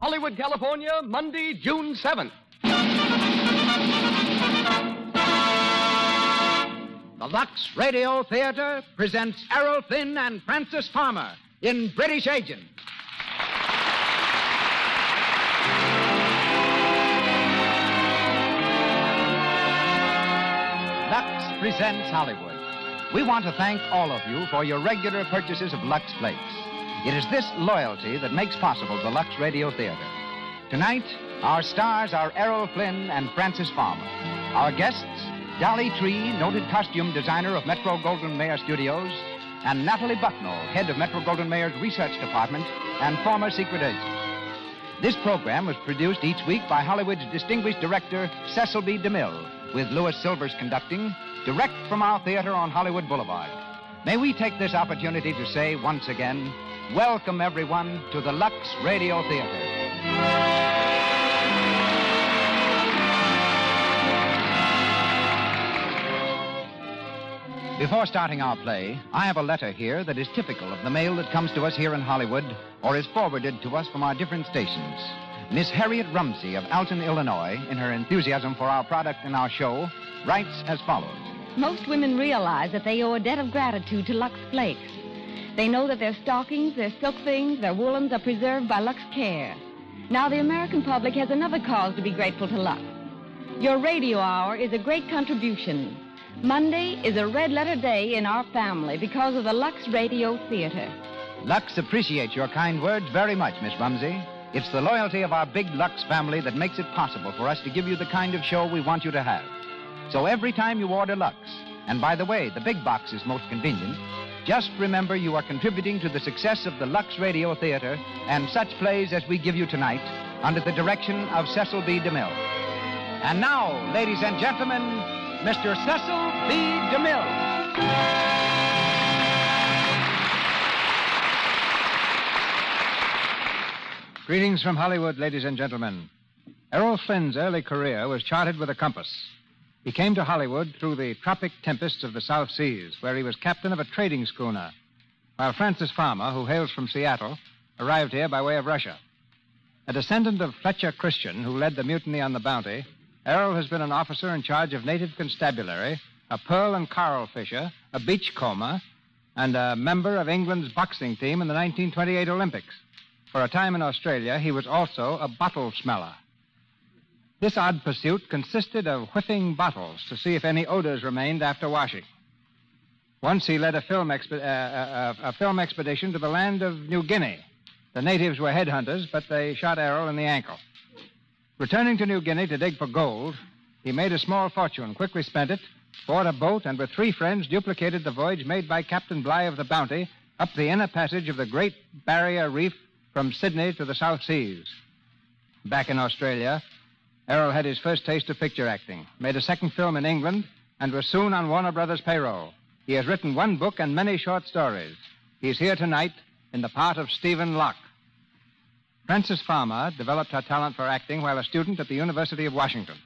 Hollywood, California, Monday, June 7th. The Lux Radio Theater presents Errol Flynn and Frances Farmer in British Agent. Lux presents Hollywood. We want to thank all of you for your regular purchases of Lux Flakes. It is this loyalty that makes possible the Lux Radio Theater. Tonight, our stars are Errol Flynn and Frances Farmer. Our guests, Dolly Tree, noted costume designer of Metro Goldwyn Mayer Studios, and Natalie Bucknell, head of Metro Goldwyn Mayer's research department and former secret agent. This program was produced each week by Hollywood's distinguished director, Cecil B. DeMille, with Louis Silvers conducting, direct from our theater on Hollywood Boulevard. May we take this opportunity to say once again, welcome everyone to the Lux Radio Theater. Before starting our play, I have a letter here that is typical of the mail that comes to us here in Hollywood or is forwarded to us from our different stations. Miss Harriet Rumsey of Alton, Illinois, in her enthusiasm for our product and our show, writes as follows. Most women realize that they owe a debt of gratitude to Lux Flakes. They know that their stockings, their silk things, their woolens are preserved by Lux Care. Now the American public has another cause to be grateful to Lux. Your radio hour is a great contribution. Monday is a red letter day in our family because of the Lux Radio Theater. Lux appreciates your kind words very much, Miss Rumsey. It's the loyalty of our big Lux family that makes it possible for us to give you the kind of show we want you to have. So every time you order Lux, and by the way, the big box is most convenient, just remember you are contributing to the success of the Lux Radio Theater and such plays as we give you tonight under the direction of Cecil B. DeMille. And now, ladies and gentlemen, Mr. Cecil B. DeMille. Greetings from Hollywood, ladies and gentlemen. Errol Flynn's early career was charted with a compass. He came to Hollywood through the tropic tempests of the South Seas, where he was captain of a trading schooner, while Frances Farmer, who hails from Seattle, arrived here by way of Russia. A descendant of Fletcher Christian, who led the mutiny on the Bounty, Errol has been an officer in charge of native constabulary, a pearl and coral fisher, a beachcomber, and a member of England's boxing team in the 1928 Olympics. For a time in Australia, he was also a bottle smeller. This odd pursuit consisted of whiffing bottles to see if any odors remained after washing. Once he led a film, expe- uh, uh, a film expedition to the land of New Guinea. The natives were headhunters, but they shot Errol in the ankle. Returning to New Guinea to dig for gold, he made a small fortune, quickly spent it, bought a boat, and with three friends duplicated the voyage made by Captain Bligh of the Bounty up the inner passage of the Great Barrier Reef from Sydney to the South Seas. Back in Australia, Errol had his first taste of picture acting, made a second film in England, and was soon on Warner Brothers' payroll. He has written one book and many short stories. He's here tonight in the part of Stephen Locke. Frances Farmer developed her talent for acting while a student at the University of Washington,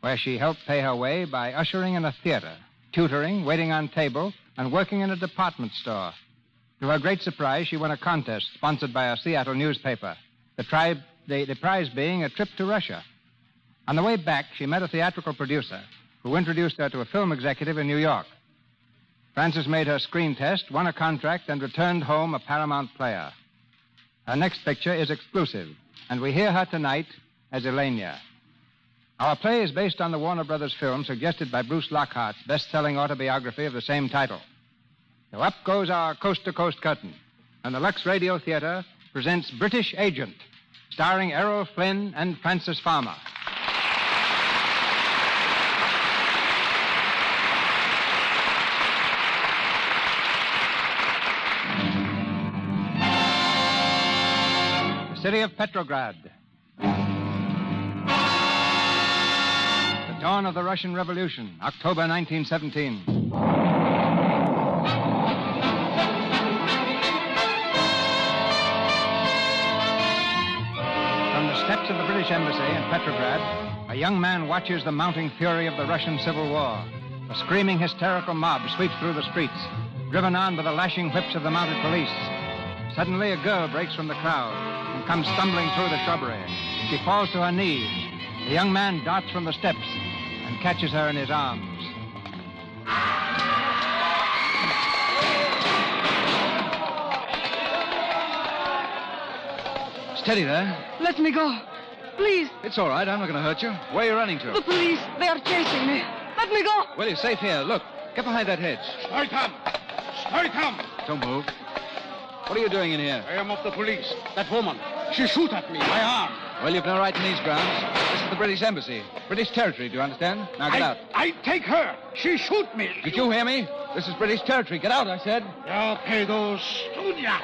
where she helped pay her way by ushering in a theater, tutoring, waiting on table, and working in a department store. To her great surprise, she won a contest sponsored by a Seattle newspaper, the, tribe, the, the prize being a trip to Russia. On the way back, she met a theatrical producer who introduced her to a film executive in New York. Frances made her screen test, won a contract, and returned home a Paramount player. Her next picture is exclusive, and we hear her tonight as Elenia. Our play is based on the Warner Brothers film suggested by Bruce Lockhart's best selling autobiography of the same title. So up goes our coast to coast curtain, and the Lux Radio Theater presents British Agent, starring Errol Flynn and Frances Farmer. City of Petrograd. The dawn of the Russian Revolution, October 1917. From the steps of the British Embassy in Petrograd, a young man watches the mounting fury of the Russian Civil War. A screaming, hysterical mob sweeps through the streets, driven on by the lashing whips of the mounted police. Suddenly, a girl breaks from the crowd and comes stumbling through the shrubbery. She falls to her knees. The young man darts from the steps and catches her in his arms. Steady there. Let me go. Please. It's all right. I'm not going to hurt you. Where are you running to? The police. They are chasing me. Let me go. Well, you're safe here. Look, get behind that hedge. Stoi tam! Stoi tam! Don't move. What are you doing in here? I am of the police. That woman, she shoot at me, my arm. Well, you've no right in these grounds. This is the British Embassy. British territory, do you understand? Now get I, out. I take her. She shoot me. Did you hear me? This is British territory. Get out, I said. Ja pedo studia.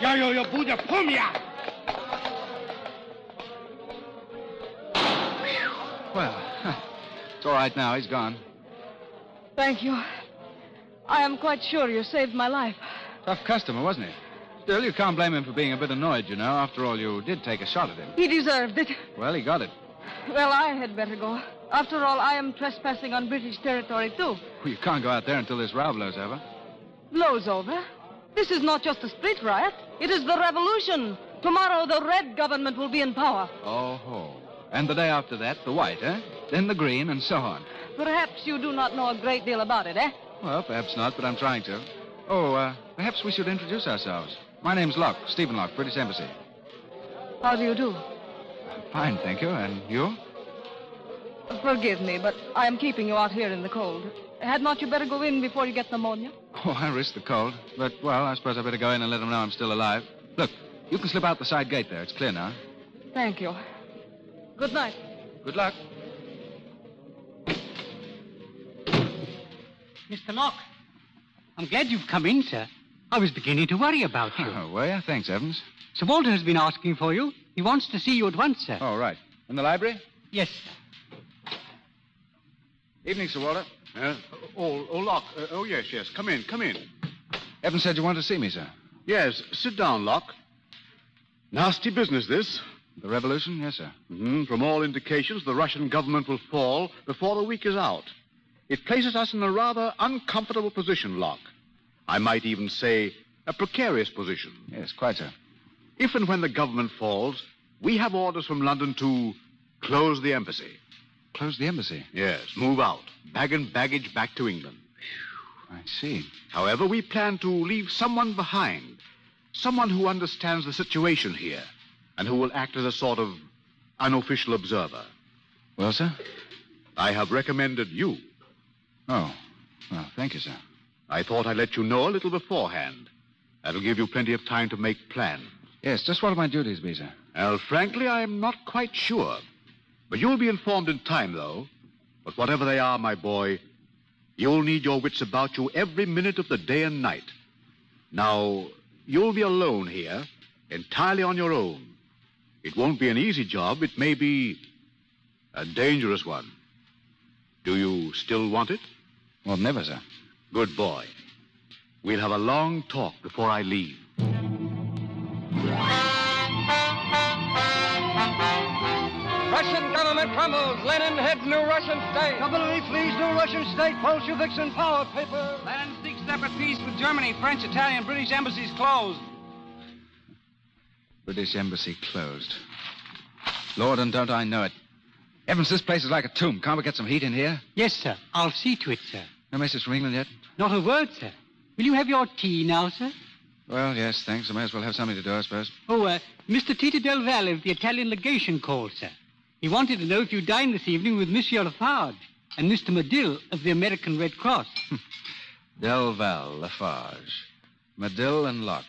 Ja jo jo bude pomia. Well, it's all right now. He's gone. Thank you. I am quite sure you saved my life. Tough customer, wasn't he? Still, you can't blame him for being a bit annoyed, you know. After all, you did take a shot at him. He deserved it. Well, he got it. Well, I had better go. After all, I am trespassing on British territory, too. Well, you can't go out there until this row blows over. Blows over. This is not just a street riot. It is the revolution. Tomorrow, the red government will be in power. Oh, ho. And the day after that, the white, eh? Then the green, and so on. Perhaps you do not know a great deal about it, eh? Well, perhaps not, but I'm trying to. Oh, uh, perhaps we should introduce ourselves. My name's Locke, Stephen Locke, British Embassy. How do you do? Fine, thank you. And you? Forgive me, but I am keeping you out here in the cold. Had not you better go in before you get pneumonia? Oh, I risk the cold. But, well, I suppose I better go in and let them know I'm still alive. Look, you can slip out the side gate there. It's clear now. Thank you. Good night. Good luck. Mr. Locke, I'm glad you've come in, sir. I was beginning to worry about you. Oh, were you? Thanks, Evans. Sir Walter has been asking for you. He wants to see you at once, sir. Oh, right. In the library? Yes, sir. Evening, Sir Walter. Uh, oh, oh, Locke. Uh, oh, yes, yes. Come in, come in. Evans said you wanted to see me, sir. Yes, sit down, Locke. Nasty business, this. The revolution? Yes, sir. hmm From all indications, the Russian government will fall before the week is out. It places us in a rather uncomfortable position, Locke. I might even say a precarious position. Yes, quite, sir. If and when the government falls, we have orders from London to close the embassy. Close the embassy? Yes, move out. Bag and baggage back to England. I see. However, we plan to leave someone behind. Someone who understands the situation here and who will act as a sort of unofficial observer. Well, sir? I have recommended you. Oh. Well, thank you, sir. I thought I'd let you know a little beforehand. That'll give you plenty of time to make plans. Yes, just what will my duties be, sir? Well, frankly, I'm not quite sure. But you'll be informed in time, though. But whatever they are, my boy, you'll need your wits about you every minute of the day and night. Now, you'll be alone here, entirely on your own. It won't be an easy job. It may be a dangerous one. Do you still want it? Well, never, sir. Good boy. We'll have a long talk before I leave. Russian government crumbles. Lenin heads new Russian state. Cavalry flees new Russian state. Bolsheviks in power. Paper. Lenin seeks separate peace with Germany. French, Italian, British embassies closed. British embassy closed. Lord, and don't I know it. Evans, this place is like a tomb. Can't we get some heat in here? Yes, sir. I'll see to it, sir. No message from England yet? Not a word, sir. Will you have your tea now, sir? Well, yes, thanks. I may as well have something to do, I suppose. Oh, uh, Mr. Tito Del Val of the Italian legation called, sir. He wanted to know if you dined this evening with Monsieur Lafarge and Mr. Medill of the American Red Cross. Del Val, Lafarge, Medill, and Locke.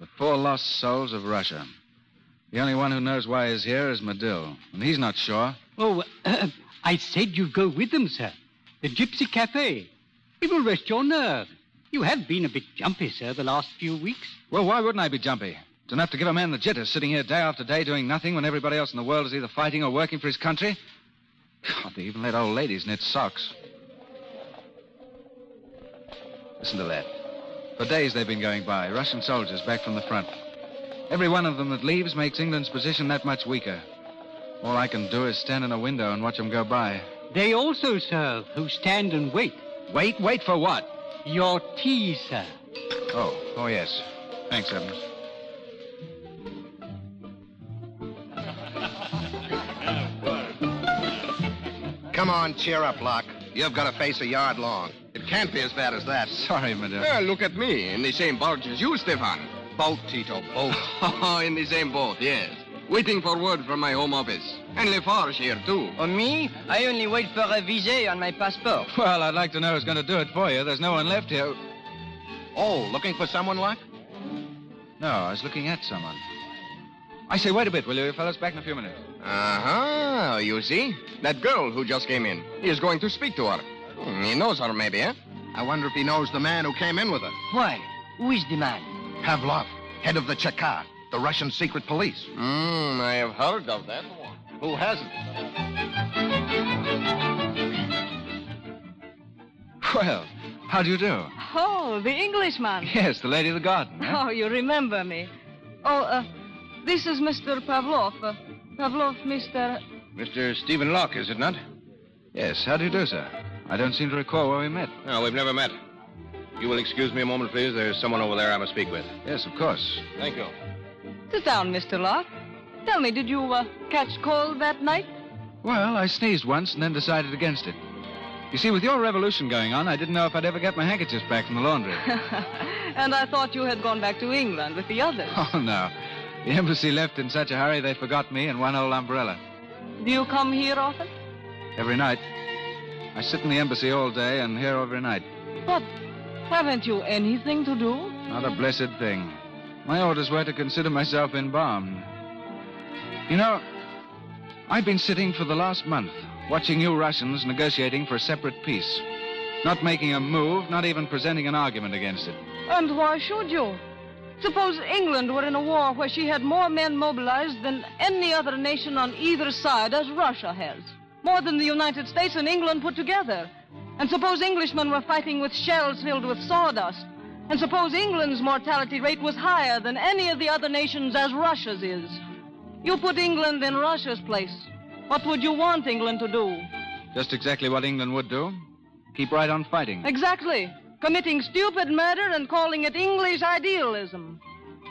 The four lost souls of Russia. The only one who knows why he's here is Medill, and he's not sure. Oh, uh, I said you'd go with them, sir. The Gypsy Cafe. It will rest your nerve. You have been a bit jumpy, sir, the last few weeks. Well, why wouldn't I be jumpy? It's enough to give a man the jitters sitting here day after day doing nothing when everybody else in the world is either fighting or working for his country. God, they even let old ladies knit socks. Listen to that. For days they've been going by, Russian soldiers back from the front. Every one of them that leaves makes England's position that much weaker. All I can do is stand in a window and watch them go by. They also serve who stand and wait. Wait? Wait for what? Your tea, sir. Oh, oh yes. Thanks, Evans. Come on, cheer up, Locke. You've got a face a yard long. It can't be as bad as that. Sorry, Medill. Well, look at me, in the same barge as you, Stefan. Boat, Tito, boat. Oh, in the same boat, yes. Waiting for word from my home office. And Lafarge here, too. On me? I only wait for a visa on my passport. Well, I'd like to know who's going to do it for you. There's no one left here. Oh, looking for someone, Locke? No, I was looking at someone. I say, wait a bit, will you, fellas? Back in a few minutes. Uh-huh. You see? That girl who just came in. He is going to speak to her. Hmm, He knows her, maybe, eh? I wonder if he knows the man who came in with her. Why? Who is the man? Pavlov, head of the Cheka, the Russian secret police. Hmm, I have heard of that. Who hasn't? Well, how do you do? Oh, the Englishman. Yes, the lady of the garden. eh? Oh, you remember me. Oh, uh, this is Mr. Pavlov. Uh, Pavlov, Mr. Mr. Stephen Locke, is it not? Yes, how do you do, sir? I don't seem to recall where we met. No, we've never met. You will excuse me a moment, please. There's someone over there I must speak with. Yes, of course. Thank you. Sit down, Mr. Locke. Tell me, did you uh, catch cold that night? Well, I sneezed once and then decided against it. You see, with your revolution going on, I didn't know if I'd ever get my handkerchiefs back from the laundry. and I thought you had gone back to England with the others. oh, no. The embassy left in such a hurry they forgot me and one old umbrella. Do you come here often? Every night. I sit in the embassy all day and here every night. But haven't you anything to do? Not a blessed thing. My orders were to consider myself embalmed. You know, I've been sitting for the last month, watching you Russians negotiating for a separate peace. Not making a move, not even presenting an argument against it. And why should you? Suppose England were in a war where she had more men mobilized than any other nation on either side, as Russia has. More than the United States and England put together. And suppose Englishmen were fighting with shells filled with sawdust. And suppose England's mortality rate was higher than any of the other nations, as Russia's is. You put England in Russia's place. What would you want England to do? Just exactly what England would do. Keep right on fighting. Exactly. Committing stupid murder and calling it English idealism.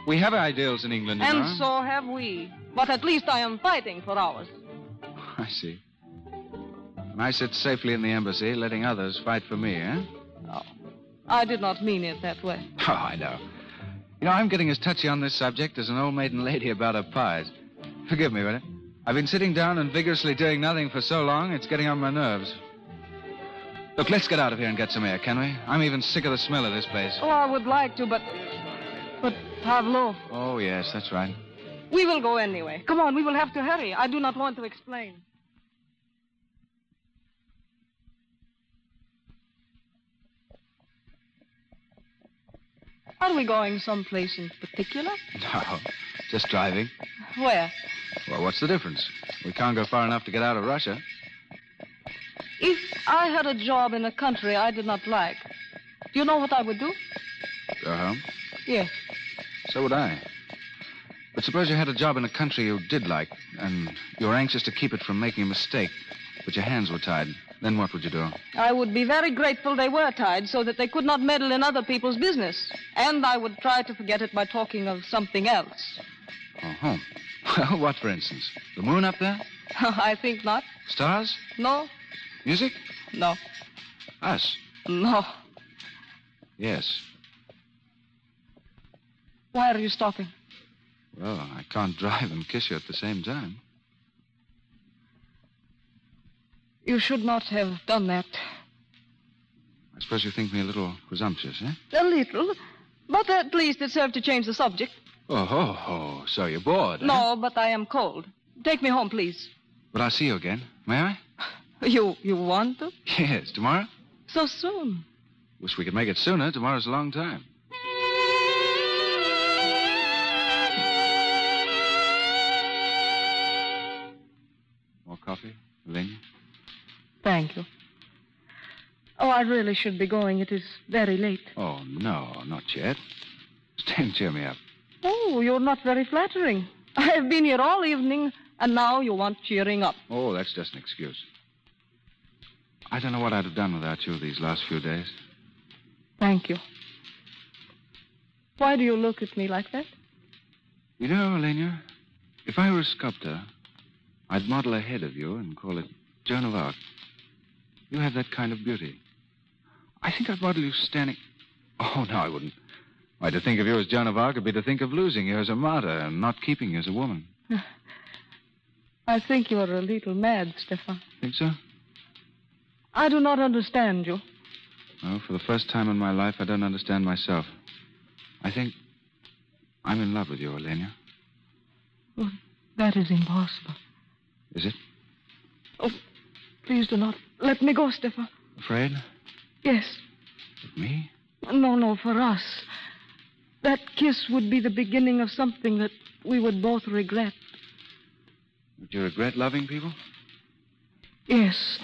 We have ideals in England, you And know. so have we. But at least I am fighting for ours. I see. And I sit safely in the embassy, letting others fight for me, eh? I did not mean it that way. Oh, I know. You know, I'm getting as touchy on this subject as an old maiden lady about her pies. Forgive me, will you? I've been sitting down and vigorously doing nothing for so long, it's getting on my nerves. Look, let's get out of here and get some air, can we? I'm even sick of the smell of this place. Oh, I would like to, but. But, Pavlov, Oh, yes, that's right. we will go anyway. Come on, we will have to hurry. I do not want to explain. Are we going someplace in particular? No, just driving. Where? Well, what's the difference? We can't go far enough to get out of Russia. If I had a job in a country I did not like, do you know what I would do? Go home? Yes. So would I. But But suppose you had a job in a country you did like, and you were anxious to keep it from making a mistake, but your hands were tied. Then what would you do? I would be very grateful they were tied so that they could not meddle in other people's business. And I would try to forget it by talking of something else. Oh, well, what, for instance? The moon up there? I think not. Stars? No, Music? no, Us? no. Yes. Why are you stopping? Well, I can't drive and kiss you at the same time. You should not have done that. I suppose you think me a little presumptuous, eh? A little. But at least it served to change the subject. Oh, ho, ho. So you're bored, eh? No, but I am cold. Take me home, please. But I'll see you again. May I? You you want to? Yes, tomorrow? So soon. Wish we could make it sooner. Tomorrow's a long time. Thank you. Oh, I really should be going. It is very late. Oh, no, not yet. Stay and cheer me up. Oh, you're not very flattering. I have been here all evening, and now you want cheering up. Oh, that's just an excuse. I don't know what I'd have done without you these last few days. Thank you. Why do you look at me like that? You know, Elena, if I were a sculptor, I'd model a head of you and call it Joan of Arc. You have that kind of beauty. I think I'd model you standing. Oh, no, I wouldn't. Why, to think of you as Joan of Arc would be to think of losing you as a martyr and not keeping you as a woman. I think you're a little mad, Stefan. Think so? I do not understand you. Well, for the first time in my life, I don't understand myself. I think I'm in love with you, Elena. Oh, that is impossible. Is it? Oh, please do not let me go, Stefan. Afraid? Yes. Of me? No, no, for us. That kiss would be the beginning of something that we would both regret. Would you regret loving people? Yes.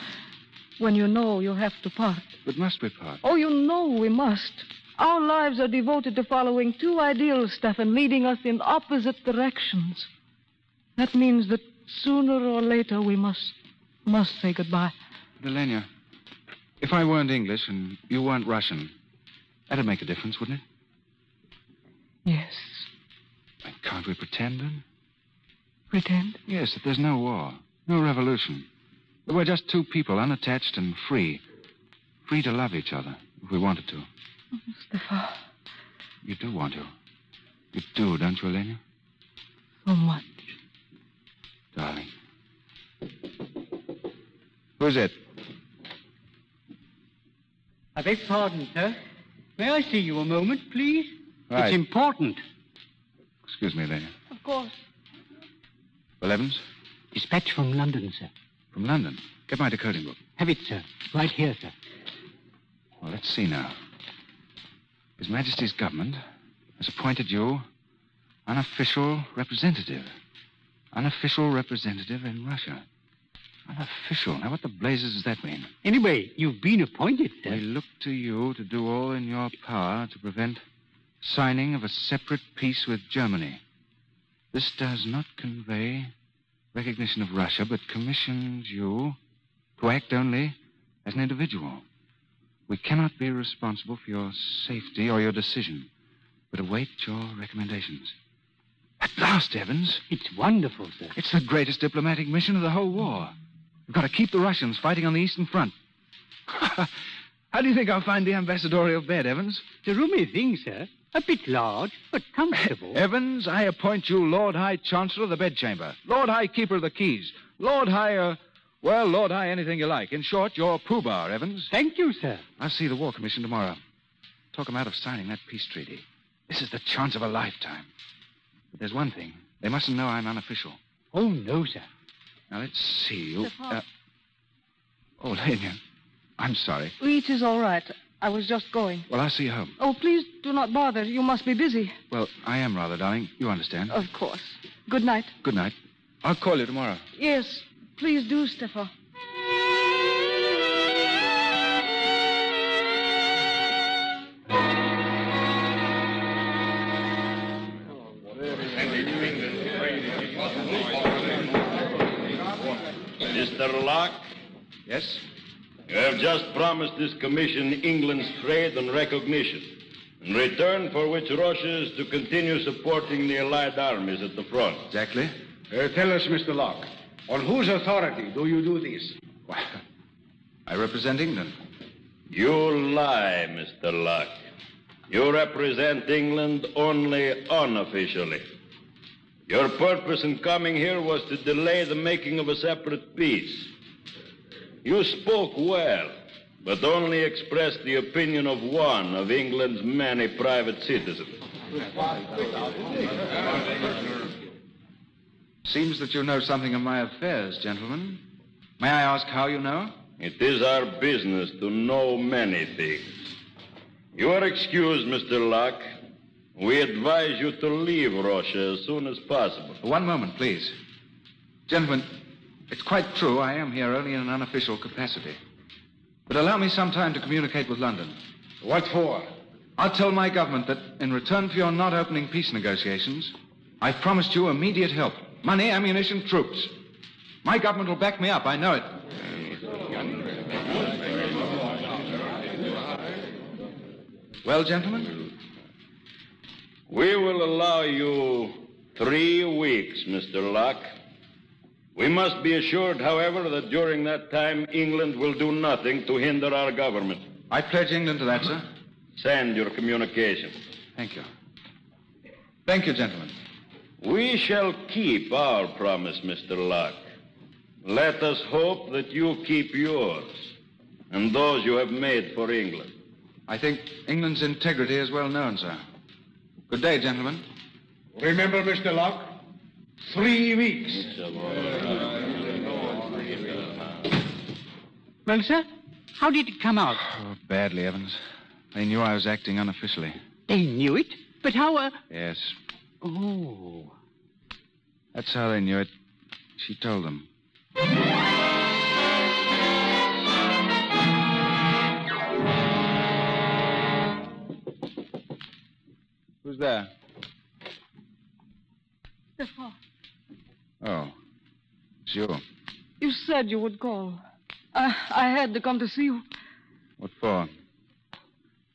When you know you have to part. But must we part? Oh, you know we must. Our lives are devoted to following two ideals, Stefan, leading us in opposite directions. That means that sooner or later we must must say goodbye. But, Elena, if I weren't English and you weren't Russian, that'd make a difference, wouldn't it? Yes. And can't we pretend then? Pretend? Yes, that there's no war, no revolution. That we're just two people, unattached and free. Free to love each other if we wanted to. Stefan, You do want to. You do, don't you, Elena? so much. Who's it? I beg pardon, sir. May I see you a moment, please? Right. It's important. Excuse me, Elena. Of course. Well, Evans? Dispatch from London, sir. From London. Get my decoding book. Have it, sir. Right here, sir. Well, let's see now. His Majesty's government has appointed you unofficial representative. Unofficial representative in Russia. Unofficial. Now, what the blazes does that mean? Anyway, you've been appointed, sir. We look to you to do all in your power to prevent signing of a separate peace with Germany. This does not convey recognition of Russia, but commissions you to act only as an individual. We cannot be responsible for your safety or your decision, but await your recommendations. At last, Evans. It's wonderful, sir. It's the greatest diplomatic mission of the whole war. We've got to keep the Russians fighting on the Eastern Front. How do you think I'll find the ambassadorial bed, Evans? It's a roomy thing, sir. A bit large, but comfortable. Evans, I appoint you Lord High Chancellor of the Bedchamber, Lord High Keeper of the Keys, Lord High, uh, well, Lord High anything you like. In short, you're Pooh-Bah, Evans. Thank you, sir. I'll see the War Commission tomorrow. Talk 'em out of signing that peace treaty. This is the chance of a lifetime. But there's one thing. They mustn't know I'm unofficial. Oh, no, sir. Now, let's see. You, uh, oh, Lenya, I'm sorry. It is all right. I was just going. Well, I'll see you home. Oh, please do not bother. You must be busy. Well, I am rather, darling. You understand. Of course. Good night. Good night. I'll call you tomorrow. Yes, please do, Stefan. Locke? Yes? You have just promised this commission England's trade and recognition, in return for which Russia is to continue supporting the Allied armies at the front. Exactly. Uh, tell us, Mr. Locke, on whose authority do you do this? I represent England. You lie, Mr. Locke. You represent England only unofficially. Your purpose in coming here was to delay the making of a separate peace. You spoke well, but only expressed the opinion of one of England's many private citizens. Seems that you know something of my affairs, gentlemen. May I ask how you know? It is our business to know many things. You are excused, Mr. Locke. We advise you to leave Russia as soon as possible. One moment, please. Gentlemen, it's quite true I am here only in an unofficial capacity. But allow me some time to communicate with London. What for? I'll tell my government that in return for your not opening peace negotiations, I've promised you immediate help. Money, ammunition, troops. My government will back me up, I know it. Well, gentlemen? We will allow you three weeks, Mr. Locke. We must be assured, however, that during that time England will do nothing to hinder our government. I pledge England to that, sir. Send your communication. Thank you. Thank you, gentlemen. We shall keep our promise, Mr. Locke. Let us hope that you keep yours and those you have made for England. I think England's integrity is well known, sir. Good day, gentlemen. Remember, Mr. Locke, three weeks. Well, sir, how did it come out? Oh, badly, Evans. They knew I was acting unofficially. They knew it, but how? Uh... Yes. Oh. That's how they knew it. She told them. Who's there? The Stefan, Oh, it's you. you said you would call. I, I had to come to see you. What for?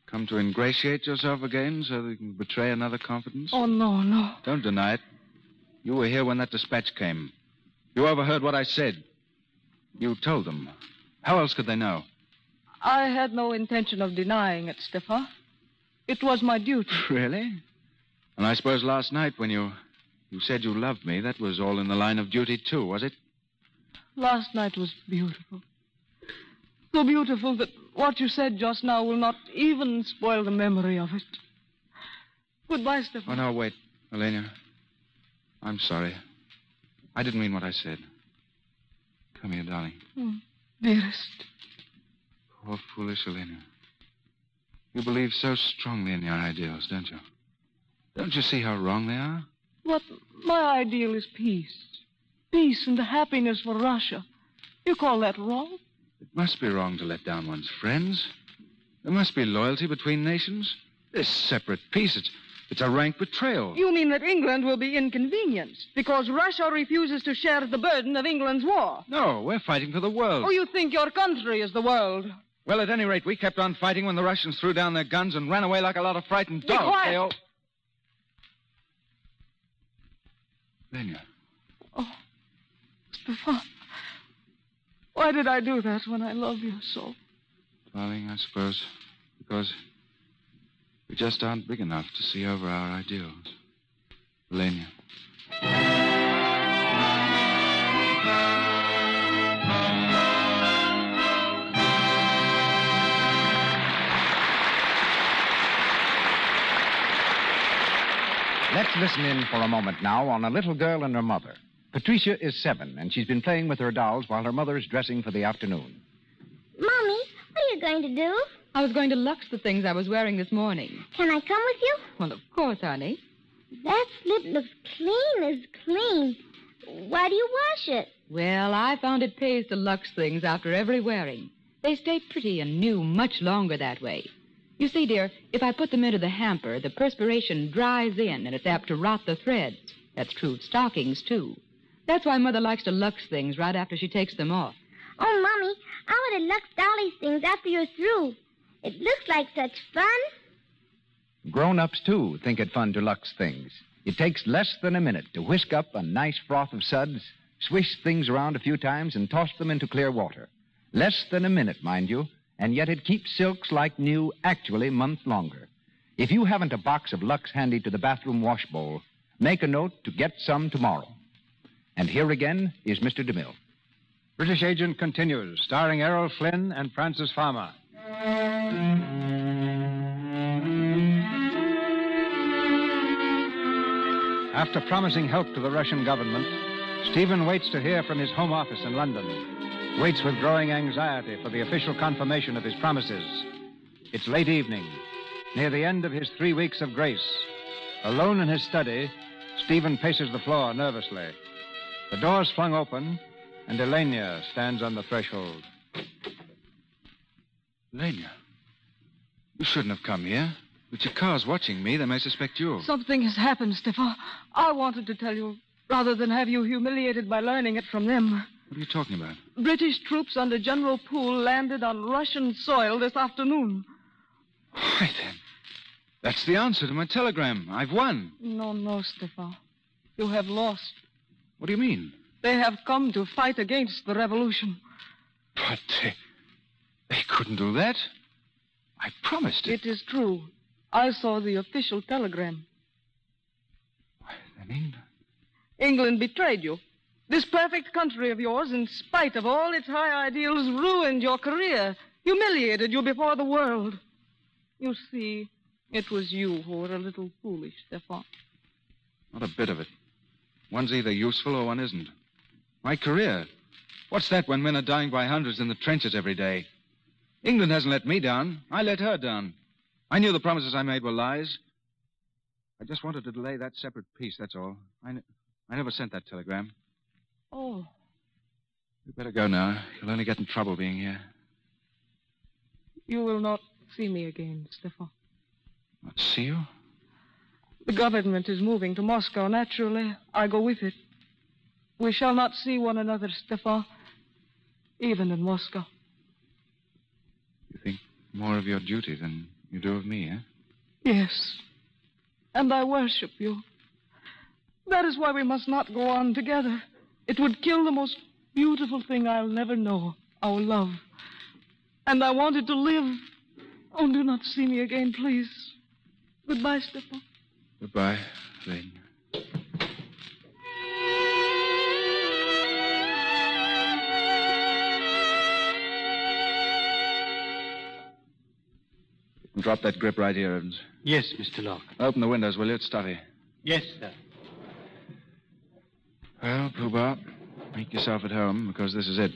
Come to ingratiate yourself again so that you can betray another confidence? Oh, no, no. Don't deny it. You were here when that dispatch came. You overheard what I said. You told them. How else could they know? I had no intention of denying it, Stefan. It was my duty. Really? And I suppose last night when you you said you loved me, that was all in the line of duty too, was it? Last night was beautiful. So beautiful that what you said just now will not even spoil the memory of it. Goodbye, Stefan. Oh no, wait, Elena. I'm sorry. I didn't mean what I said. Come here, darling. Oh, dearest. Poor foolish Elena. You believe so strongly in your ideals, don't you? Don't you see how wrong they are? But my ideal is peace. Peace and happiness for Russia. You call that wrong? It must be wrong to let down one's friends. There must be loyalty between nations. This separate peace, it's, it's a rank betrayal. You mean that England will be inconvenienced because Russia refuses to share the burden of England's war? No, we're fighting for the world. Oh, you think your country is the world? Well, at any rate, we kept on fighting when the Russians threw down their guns and ran away like a lot of frightened Be dogs. quiet. They all- Lenya, Oh, Stefan. Why did I do that when I love you so? darling, I suppose because we just aren't big enough to see over our ideals. Lenya. Let's listen in for a moment now on a little girl and her mother. Patricia is seven, and she's been playing with her dolls while her mother is dressing for the afternoon. Mommy, what are you going to do? I was going to lux the things I was wearing this morning. Can I come with you? Well, of course, honey. That slip looks clean as clean. Why do you wash it? Well, I found it pays to lux things after every wearing. They stay pretty and new much longer that way. You see, dear, if I put them into the hamper, the perspiration dries in and it's apt to rot the threads. That's true of stockings, too. That's why Mother likes to lux things right after she takes them off. Oh, Mommy, I want to lux Dolly's things after you're through. It looks like such fun. Grown ups, too, think it fun to lux things. It takes less than a minute to whisk up a nice froth of suds, swish things around a few times, and toss them into clear water. Less than a minute, mind you, and yet it keeps silks like new actually month longer. If you haven't a box of Lux handy to the bathroom wash bowl, make a note to get some tomorrow. And here again is Mr. DeMille. British Agent continues, starring Errol Flynn and Frances Farmer. After promising help to the Russian government, Stephen waits to hear from his home office in London. Waits with growing anxiety for the official confirmation of his promises. It's late evening, near the end of his three weeks of grace. Alone in his study, Stephen paces the floor nervously. The door's flung open, and Elenia stands on the threshold. Lenya, you shouldn't have come here. But your car's watching me. They may suspect you. Something has happened, Stefan. I wanted to tell you rather than have you humiliated by learning it from them. What are you talking about? British troops under General Poole landed on Russian soil this afternoon. Why then? That's the answer to my telegram. I've won. No, no, Stefan. You have lost. What do you mean? They have come to fight against the revolution. But they, they couldn't do that. I promised it. It is true. I saw the official telegram. Why, then England. England betrayed you. This perfect country of yours, in spite of all its high ideals, ruined your career, humiliated you before the world. You see, it was you who were a little foolish, Stefan. Not a bit of it. One's either useful or one isn't. My career. What's that when men are dying by hundreds in the trenches every day? England hasn't let me down. I let her down. I knew the promises I made were lies. I just wanted to delay that separate piece, that's all. I, n- I never sent that telegram. Oh, You better go now. You'll only get in trouble being here. you will not see me again, Stefan. Not see you? The government is moving to Moscow. Naturally, I go with it. We shall not see one another, Stefan, even in Moscow. You think more of your duty than you do of me, eh? Yes. And I worship you. That is why we must not go on together. It would kill the most beautiful thing I'll never know our love. And I wanted to live. Oh, do not see me again, please. Goodbye, Stefan. Goodbye, Lane. Drop that grip right here, Evans. Yes, Mr. Locke. Open the windows, will you? It's stuffy. Yes, sir. Well, Pooh make yourself at home, because this is it.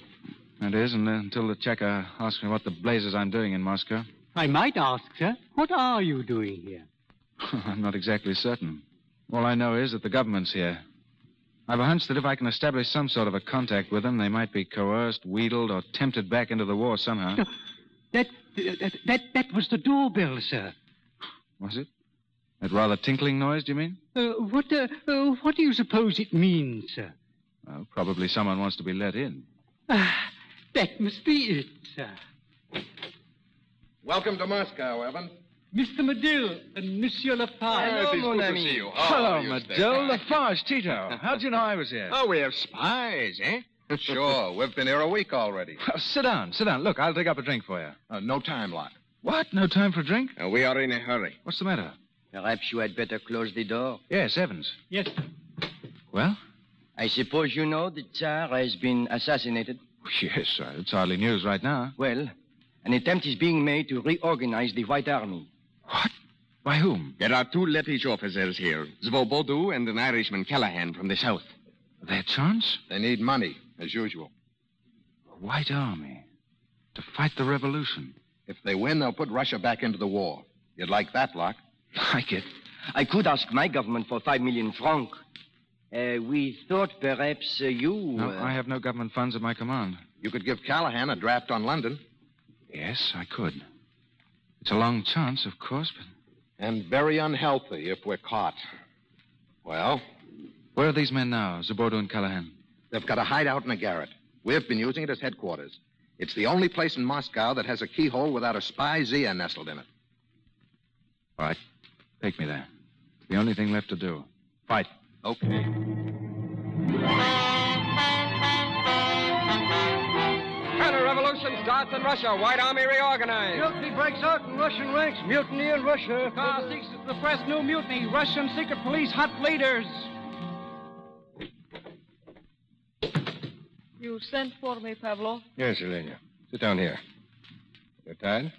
That is, and, uh, until the Cheka asks me what the blazes I'm doing in Moscow. I might ask, sir, what are you doing here? I'm not exactly certain. All I know is that the government's here. I've a hunch that if I can establish some sort of a contact with them, they might be coerced, wheedled, or tempted back into the war somehow. That, that, that, that was the doorbell, sir. Was it? That rather tinkling noise, do you mean? Uh, what, uh, uh, what do you suppose it means, sir? Well, probably someone wants to be let in. Ah, that must be it, sir. Welcome to Moscow, Evan. Mr. Medill and Monsieur Lafarge. Hello, it is good to see you. Oh, Hello, you Medill. stay. Lafarge, Tito. How'd you know I was here? Oh, we have spies, eh? Sure, we've been here a week already. Well, sit down, sit down. Look, I'll dig up a drink for you. Uh, no time, Lot. What? No time for a drink? Uh, we are in a hurry. What's the matter? Perhaps you had better close the door. Yes, Evans. Yes. Well? I suppose you know the Tsar has been assassinated. Yes, uh, it's hardly news right now. Well, an attempt is being made to reorganize the White Army. What? By whom? There are two Lettish officers here, Svobodu and an Irishman, Callahan, from the south. Their chance? They need money, as usual. A White Army. To fight the revolution. If they win, they'll put Russia back into the war. You'd like that, Locke? Like it. I could ask my government for five million francs. Uh, we thought perhaps uh, you. No, uh, I have no government funds at my command. You could give Callahan a draft on London. Yes, I could. It's a long chance, of course, but. And very unhealthy if we're caught. Well? Where are these men now, Zabordo and Callahan? They've got a hideout in a garret. We've been using it as headquarters. It's the only place in Moscow that has a keyhole without a spy Zia nestled in it. All right. Take me there. It's the only thing left to do. Fight. Okay. Counter-revolution starts in Russia. White Army reorganized. Mutiny breaks out in Russian ranks. Mutiny in Russia. Car seeks to suppress new mutiny. Russian secret police hot leaders. You sent for me, Pavlov? Yes, Elena. Sit down here. You're tired?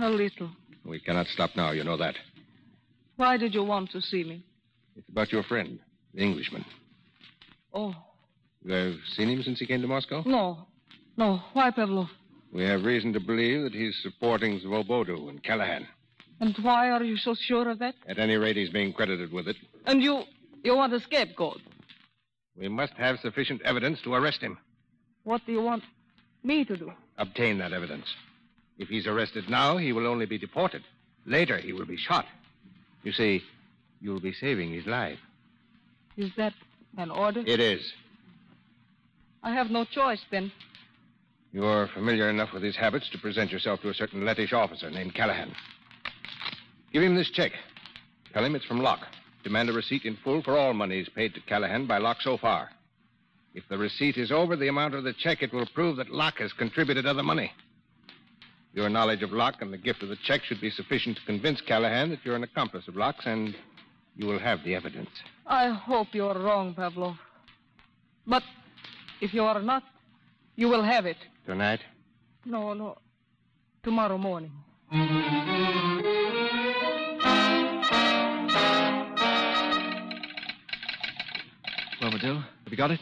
A little. We cannot stop now, you know that. Why did you want to see me? It's about your friend, the Englishman. Oh, You have seen him since he came to Moscow? no. No. Why, Pavlov? We have reason to believe that he's supporting Svobodu and Callahan. And why are you so sure of that? At any rate, he's being credited with it. And you you want a scapegoat? We must have sufficient evidence to arrest him. What do you want me to do? Obtain that evidence. If he's arrested now, he will only be deported. Later, he will be shot. You see, you'll be saving his life. Is that an order? It is. I have no choice then. You're familiar enough with his habits to present yourself to a certain Lettish officer named Callahan. Give him this check. Tell him it's from Locke. Demand a receipt in full for all monies paid to Callahan by Locke so far. If the receipt is over the amount of the check, it will prove that Locke has contributed other money. Your knowledge of Locke and the gift of the check should be sufficient to convince Callahan that you're an accomplice of Locke's, and you will have the evidence. I hope you're wrong, Pavlov. But if you are not, you will have it. Tonight? No, no. Tomorrow morning. Well, Medill, have you got it?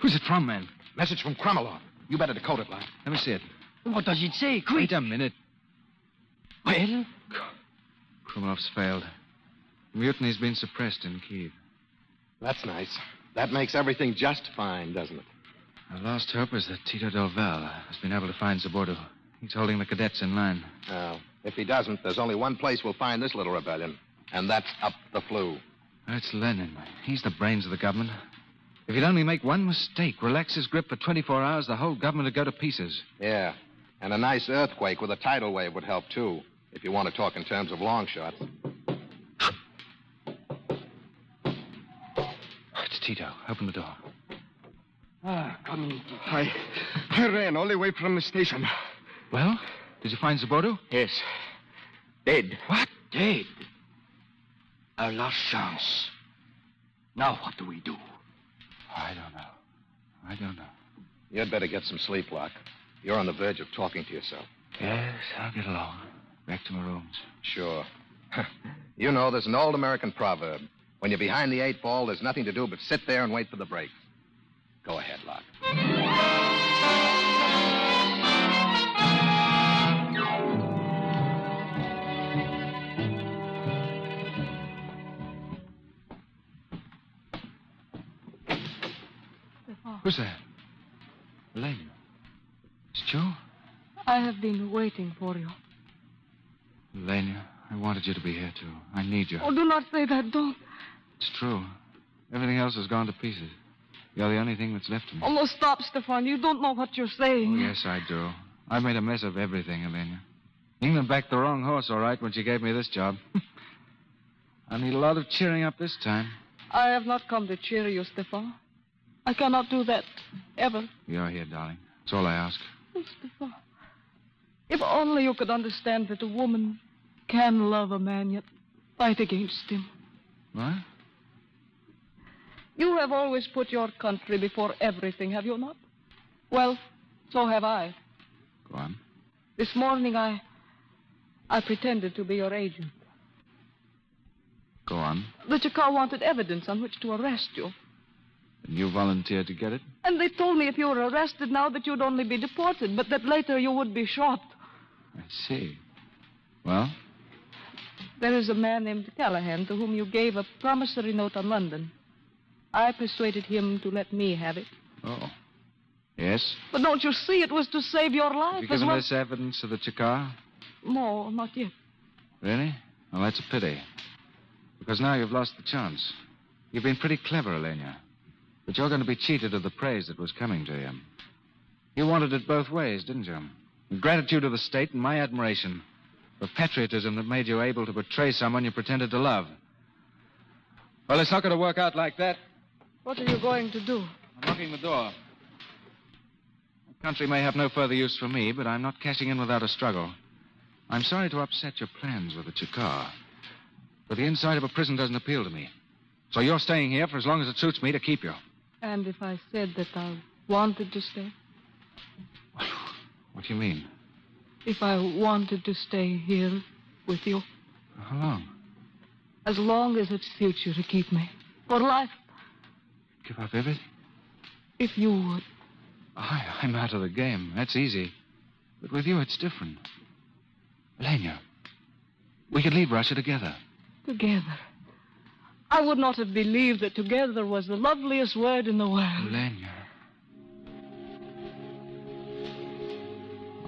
Who's it from, man? Message from Kromolov. You better decode it, lad. Let me see it. What does it say? Quick. Wait a minute. Well? Krumlov's failed. The mutiny's been suppressed in Kiev. That's nice. That makes everything just fine, doesn't it? Our last hope is that Tito Del Val has been able to find Zabordo. He's holding the cadets in line. Now, if he doesn't, there's only one place we'll find this little rebellion, and that's up the flue. That's Lenin. He's the brains of the government. If he'd only make one mistake, relax his grip for 24 hours, the whole government would go to pieces. Yeah. And a nice earthquake with a tidal wave would help, too, if you want to talk in terms of long shots. It's Tito. Open the door. Ah, come in. I, I ran all the way from the station. Well, did you find Zabordo? Yes. Dead. What? Dead. Our last chance. Now what do we do? I don't know. I don't know. You'd better get some sleep, Locke. You're on the verge of talking to yourself. Yes, I'll get along. Back to my rooms. Sure. you know, there's an old American proverb. When you're behind the eight ball, there's nothing to do but sit there and wait for the break. Go ahead, Locke. Who's that? Elena. Joe? I have been waiting for you. Elena, I wanted you to be here, too. I need you. Oh, do not say that. Don't. It's true. Everything else has gone to pieces. You're the only thing that's left to me. Oh, no, stop, Stefan. You don't know what you're saying. Oh, yes, I do. I've made a mess of everything, Elena. England backed the wrong horse, all right, when she gave me this job. I need a lot of cheering up this time. I have not come to cheer you, Stefan. I cannot do that. Ever. You're here, darling. That's all I ask. Stefan. If only you could understand that a woman can love a man yet fight against him. What? You have always put your country before everything, have you not? Well, so have I. Go on. This morning I. I pretended to be your agent. Go on. The Cheka wanted evidence on which to arrest you. And you volunteered to get it? And they told me if you were arrested now that you'd only be deported, but that later you would be shot. I see. Well? There is a man named Callahan to whom you gave a promissory note on London. I persuaded him to let me have it. Oh. Yes? But don't you see, it was to save your life Have you as given well. us evidence of the Cheka? No, not yet. Really? Well, that's a pity. Because now you've lost the chance. You've been pretty clever, Elena. But you're going to be cheated of the praise that was coming to you. You wanted it both ways, didn't you? The gratitude of the state and my admiration for patriotism that made you able to betray someone you pretended to love. Well, it's not going to work out like that. What are you going to do? I'm locking the door. The country may have no further use for me, but I'm not cashing in without a struggle. I'm sorry to upset your plans with the Cheka, but the inside of a prison doesn't appeal to me. So you're staying here for as long as it suits me to keep you. And if I said that I wanted to stay? What do you mean? If I wanted to stay here with you? How long? As long as it suits you to keep me. For life. Give up everything? If you would. I, I'm out of the game. That's easy. But with you, it's different. Lenya, we could leave Russia together. Together. I would not have believed that together was the loveliest word in the world. Lenya.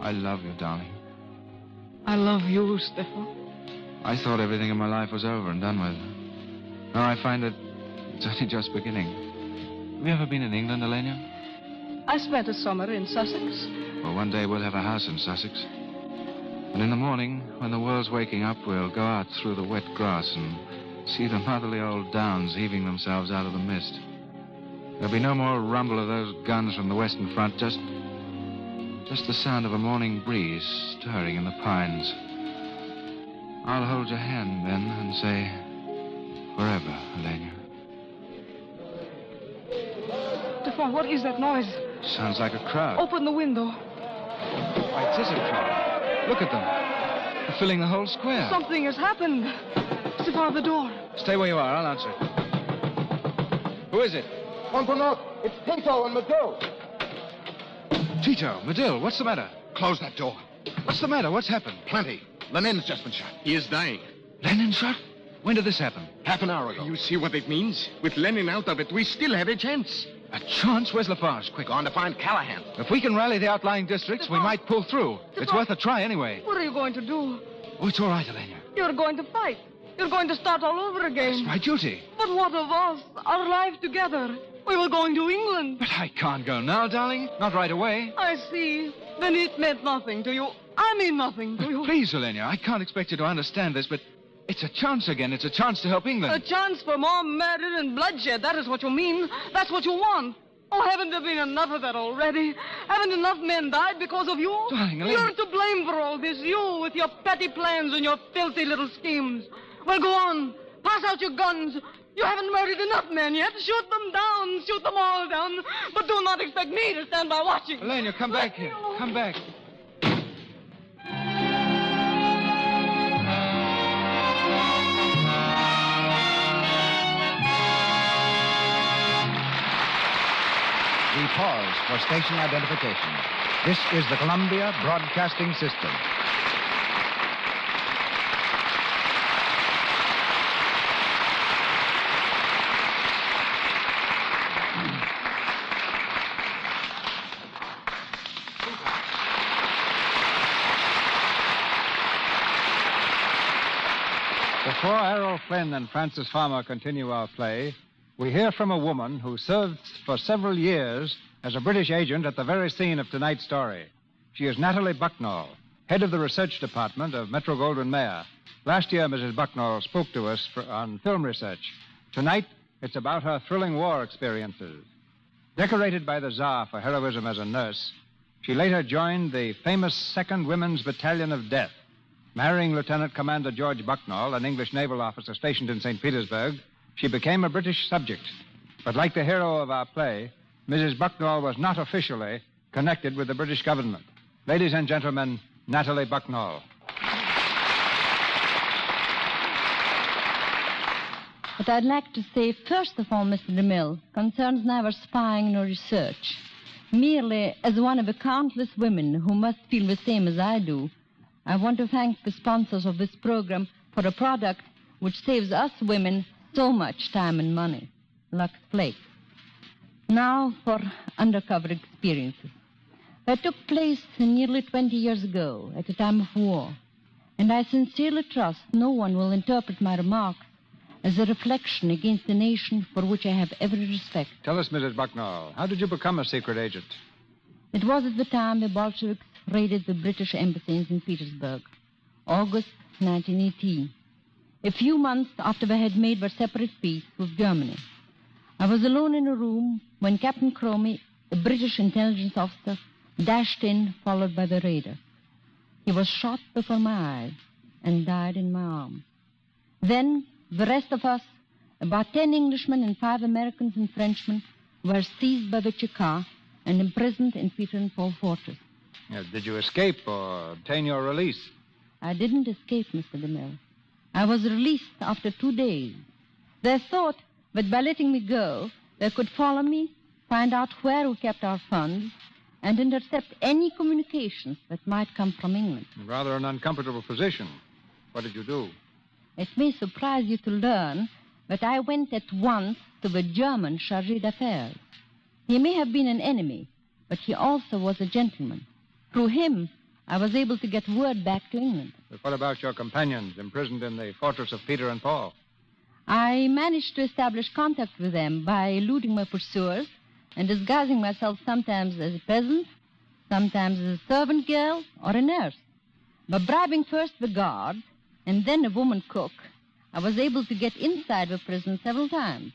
I love you, darling. I love you, Stefan. I thought everything in my life was over and done with. Now I find that it's only just beginning. Have you ever been in England, Elena? I spent a summer in Sussex. Well, one day we'll have a house in Sussex. And in the morning, when the world's waking up, we'll go out through the wet grass and see the motherly old downs heaving themselves out of the mist. There'll be no more rumble of those guns from the western front, just just the sound of a morning breeze stirring in the pines. I'll hold your hand then and say, forever, Elena. Stefan, what is that noise? Sounds like a crowd. Open the window. Why, it is a crowd. Look at them. They're filling the whole square. Something has happened. Stefan, the door. Stay where you are. I'll answer. Who is it? Pomponot, it's Tito and Medill. Tito, Medill, what's the matter? Close that door. What's the matter? What's happened? Plenty. Lenin's just been shot. He is dying. Lenin shot? When did this happen? Half an hour ago. You see what it means? With Lenin out of it, we still have a chance. A chance? Where's Lafarge? Quick. Gone to find Callahan. If we can rally the outlying districts, we might pull through. It's worth a try anyway. What are you going to do? Oh, it's all right, Elena. You're going to fight. You're going to start all over again. It's my duty. But what of us? Our life together. We were going to England. But I can't go now, darling. Not right away. I see. Then it meant nothing to you. I mean nothing to you. Please, Elena, I can't expect you to understand this, but it's a chance again. It's a chance to help England. A chance for more murder and bloodshed. That is what you mean. That's what you want. Oh, haven't there been enough of that already? Haven't enough men died because of you? Darling, Elena. You're to blame for all this. You with your petty plans and your filthy little schemes. Well, go on. Pass out your guns. You haven't murdered enough men yet. Shoot them down. Shoot them all down. But do not expect me to stand by watching. Elena, come back here. Come back. We pause for station identification. This is the Columbia Broadcasting System. Before Errol Flynn and Frances Farmer continue our play, we hear from a woman who served for several years as a British agent at the very scene of tonight's story. She is Natalie Bucknall, head of the research department of Metro Goldwyn Mayer. Last year, Mrs. Bucknall spoke to us for, on film research. Tonight, it's about her thrilling war experiences. Decorated by the Tsar for heroism as a nurse, she later joined the famous 2nd Women's Battalion of Death. Marrying Lieutenant Commander George Bucknall, an English naval officer stationed in St. Petersburg, she became a British subject. But like the hero of our play, Mrs. Bucknall was not officially connected with the British government. Ladies and gentlemen, Natalie Bucknall. What I'd like to say, first of all, Mr. DeMille, concerns neither spying nor research. Merely as one of the countless women who must feel the same as I do, I want to thank the sponsors of this program for a product which saves us women so much time and money Lux Flakes. Now for undercover experiences. That took place nearly 20 years ago, at a time of war. And I sincerely trust no one will interpret my remarks as a reflection against the nation for which I have every respect. Tell us, Mrs. Bucknall, how did you become a secret agent? It was at the time the Bolsheviks raided the British embassy in. Petersburg, August 1918, a few months after we had made our separate peace with Germany. I was alone in a room when Captain Cromie, a British intelligence officer, dashed in, followed by the raider. He was shot before my eyes and died in my arms. Then the rest of us, about ten Englishmen and five Americans and Frenchmen, were seized by the Cheka and imprisoned in Peter and Paul Fortress. Did you escape or obtain your release? I didn't escape, Mr. DeMille. I was released after two days. They thought that by letting me go, they could follow me, find out where we kept our funds, and intercept any communications that might come from England. Rather an uncomfortable position. What did you do? It may surprise you to learn that I went at once to the German chargé d'affaires. He may have been an enemy, but he also was a gentleman. Through him, I was able to get word back to England. But what about your companions imprisoned in the fortress of Peter and Paul? I managed to establish contact with them by eluding my pursuers and disguising myself sometimes as a peasant, sometimes as a servant girl or a nurse. By bribing first the guard and then a woman cook, I was able to get inside the prison several times.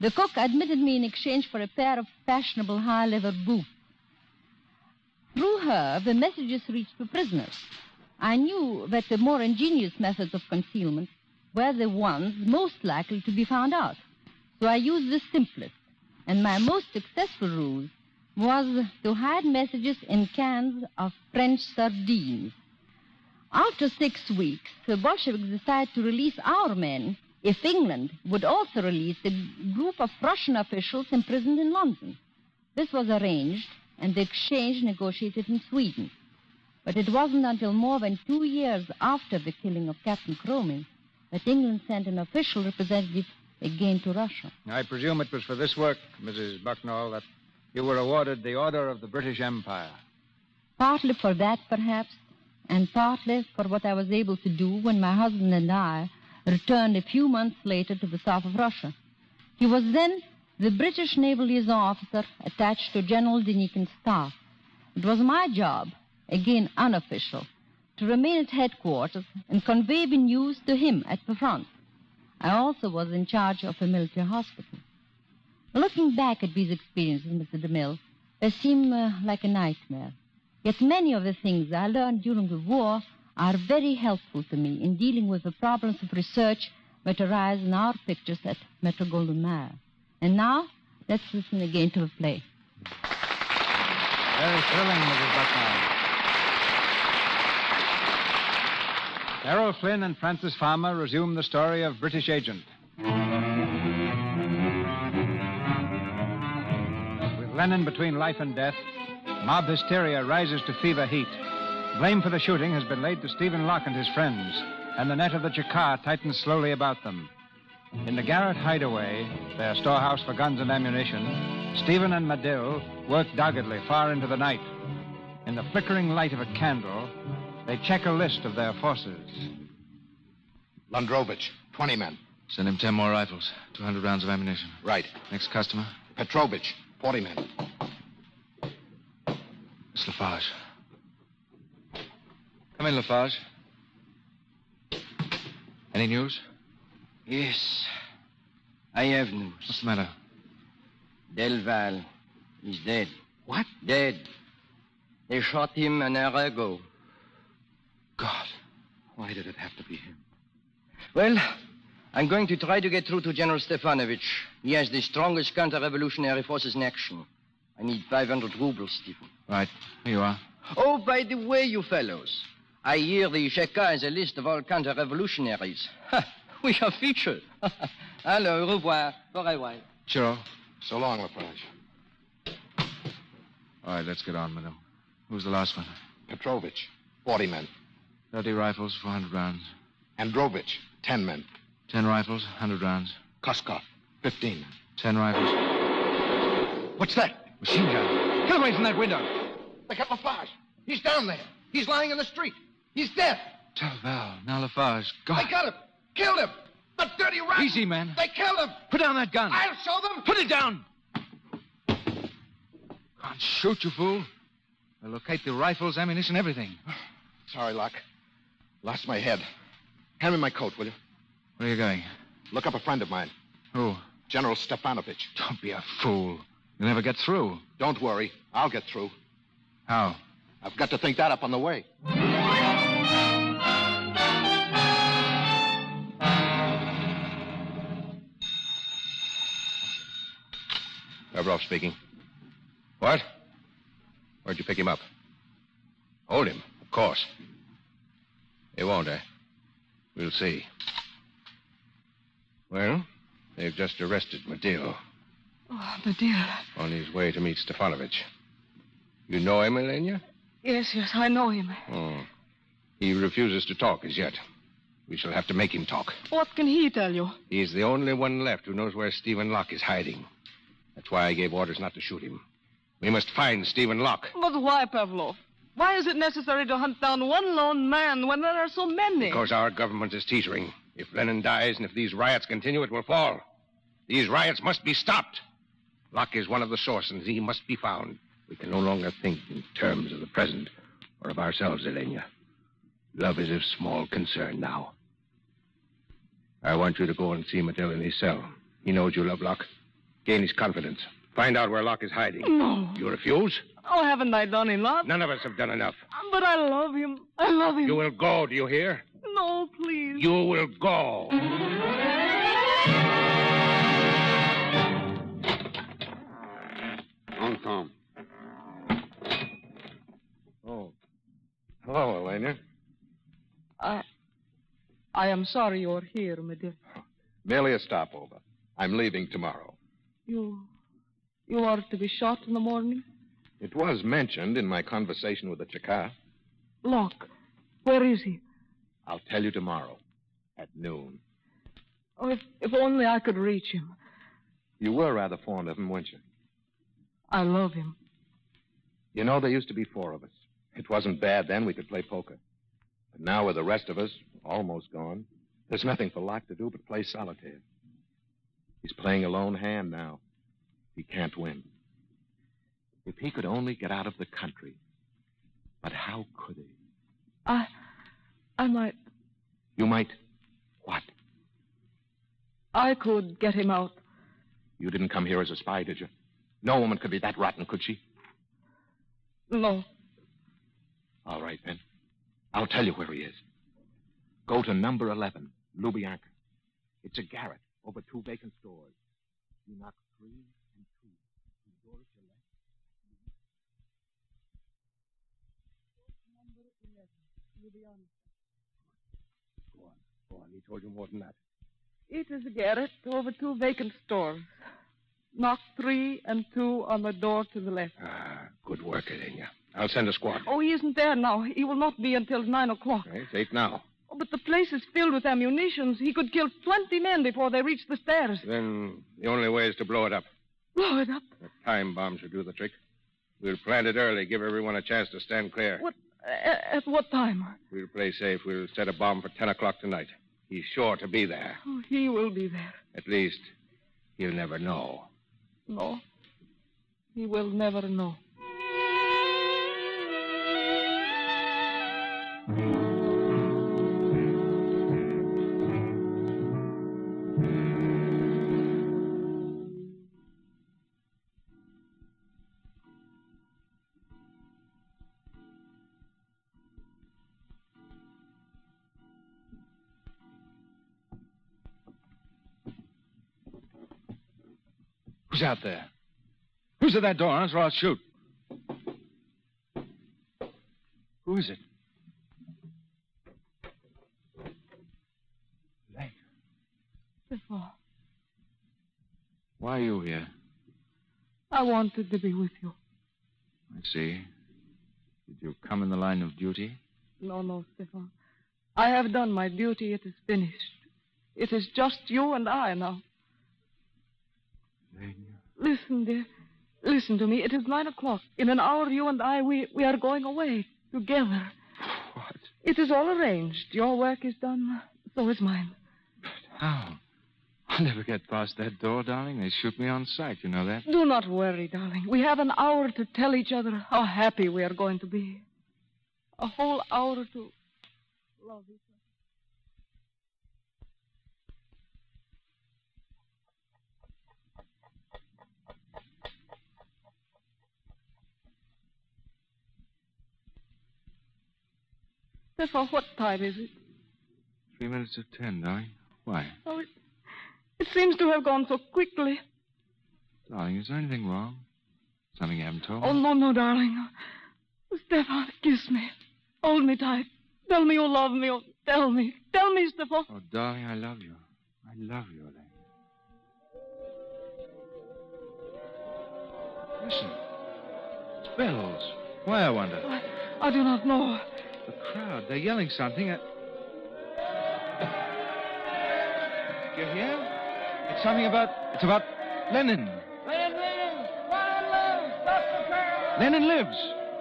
The cook admitted me in exchange for a pair of fashionable high leather boots. Through her, the messages reached the prisoners. I knew that the more ingenious methods of concealment were the ones most likely to be found out. So I used the simplest, and my most successful ruse was to hide messages in cans of French sardines. After six weeks, the Bolsheviks decided to release our men if England would also release a group of Russian officials imprisoned in London. This was arranged, and the exchange negotiated in Sweden. But it wasn't until more than two years after the killing of Captain Cromie that England sent an official representative again to Russia. I presume it was for this work, Mrs. Bucknall, that you were awarded the Order of the British Empire. Partly for that, perhaps, and partly for what I was able to do when my husband and I returned a few months later to the south of Russia. He was then the British naval liaison officer attached to General Denikin's staff. It was my job, again unofficial, to remain at headquarters and convey the news to him at the front. I also was in charge of a military hospital. Looking back at these experiences, Mr. DeMille, they seem uh, like a nightmare. Yet many of the things I learned during the war are very helpful to me in dealing with the problems of research that arise in our pictures at Metro Goldwyn Mayer. And now, let's listen again to the play. Very thrilling, Mrs. Bucknall. Errol Flynn and Frances Farmer resume the story of British Agent. With Lenin between life and death, mob hysteria rises to fever heat. Blame for the shooting has been laid to Stephen Locke and his friends, and the net of the Cheka tightens slowly about them. In the garret hideaway, their storehouse for guns and ammunition, Stephen and Medill work doggedly far into the night. In the flickering light of a candle, they check a list of their forces. Lundrovich, 20 men. Send him 10 more rifles, 200 rounds of ammunition. Right. Next customer? Petrovich, 40 men. It's Lafarge. Come in, Lafarge. Any news? Yes. I have news. What's the matter? Del Val is dead. What? Dead. They shot him an hour ago. God. Why did it have to be him? Well, I'm going to try to get through to General Stefanovich. He has the strongest counter-revolutionary forces in action. I need 500 rubles, Stephen. Right. Here you are. Oh, by the way, you fellows, I hear the Cheka has a list of all counter-revolutionaries. We are featured. Hello, au revoir. For a while. Chiro. So long, Lafarge. All right, let's get on with him. Who's the last one? Petrovich, 40 men. 30 rifles, 400 rounds. Androvich, 10 men. 10 rifles, 100 rounds. Koskov, 15 10 rifles. What's that? Machine gun. Get away from that window. They got Lafarge. He's down there. He's lying in the street. He's dead. Del Val. Now Lafarge. God. I got him. Killed him. The dirty rats! Easy, man. They killed him! Put down that gun. I'll show them! Put it down! Can't shoot, you fool. They'll locate the rifles, ammunition, everything. Sorry, Locke. Lost my head. Hand me my coat, will you? Where are you going? Look up a friend of mine, Who? General Stepanovich. Don't be a fool. You'll never get through. Don't worry. I'll get through. How? I've got to think that up on the way. Lavrov speaking. What? Where'd you pick him up? Hold him, of course. They won't, eh? We'll see. Well, they've just arrested Medill Oh, the on his way to meet Stefanovich. You know him, Elena? Yes, yes, I know him. Oh. He refuses to talk as yet. We shall have to make him talk. What can he tell you? He's the only one left who knows where Stephen Locke is hiding. That's why I gave orders not to shoot him. We must find Stephen Locke. But why, Pavlov? Why is it necessary to hunt down one lone man when there are so many? Because our government is teetering. If Lenin dies and if these riots continue, it will fall. These riots must be stopped. Locke is one of the sources. and He must be found. We can no longer think in terms of the present or of ourselves, Elena. Love is of small concern now. I want you to go and see Medill in his cell. He knows you love Locke. Gain his confidence. Find out where Locke is hiding. No. You refuse? Oh, haven't I done enough? None of us have done enough. But I love him. I love him. You will go, do you hear? No, please. You will go. On Tom. Oh. Hello, Elena. I. I am sorry you're here, my dear. Merely a stopover. I'm leaving tomorrow. You. You are to be shot in the morning? It was mentioned in my conversation with the Cheka. Locke. Where is he? I'll tell you tomorrow at noon. Oh, if, if only I could reach him. You were rather fond of him, weren't you? I love him. You know, there used to be four of us. It wasn't bad then. We could play poker. But now, with the rest of us almost gone, there's nothing for Locke to do but play solitaire. He's playing a lone hand now. He can't win. If he could only get out of the country. But how could he? I. I might. You might. What? I could get him out. You didn't come here as a spy, did you? No woman could be that rotten, could she? No. All right, then. I'll tell you where he is. Go to number 11, Lubyanka. It's a garret over two vacant stores. You knock three and two. The door at your left. Go on. Go on. He told you more than that. It is a garret over two vacant stores. Knock three and two on the door to the left. Ah, good work, Elena. I'll send a squad. Oh, he isn't there now. He will not be until nine o'clock. It's eight now. Oh, but the place is filled with ammunition. He could kill 20 men before they reach the stairs. Then the only way is to blow it up. Blow it up. A time bomb should do the trick. We'll plant it early, give everyone a chance to stand clear. What? a- At what time? We'll play safe. We'll set a bomb for 10 o'clock tonight. He's sure to be there. Oh, he will be there. At least, he'll never know. No. He will never know. Who's out there? Who's at that door? Answer or I'll shoot. Who is it? Stefan, Why are you here? I wanted to be with you. I see. Did you come in the line of duty? No, no, Stefan. I have done my duty. It is finished. It is just you and I now. Listen, dear. Listen to me. It is nine o'clock. In an hour, you and I, we, we are going away together. What? It is all arranged. Your work is done. So is mine. But how? I'll never get past that door, darling. They shoot me on sight. You know that? Do not worry, darling. We have an hour to tell each other how happy we are going to be. A whole hour to love each other. Stefan, what time is it? Three minutes of ten, darling. Why? Oh, it, it seems to have gone so quickly. Darling, is there anything wrong? Something you haven't told oh, me? Oh, no, no, darling. Oh, Stefan, kiss me. Hold me tight. Tell me you love me. Oh, tell me. Tell me, Stefan. Oh, darling, I love you. I love you, Elaine. Listen. It's bells. Why, I wonder? I, I do not know. The crowd. They're yelling something. I... You hear? It's something about. It's about Lenin. Lenin, Lenin! Lenin lives! Stop the! Lenin lives.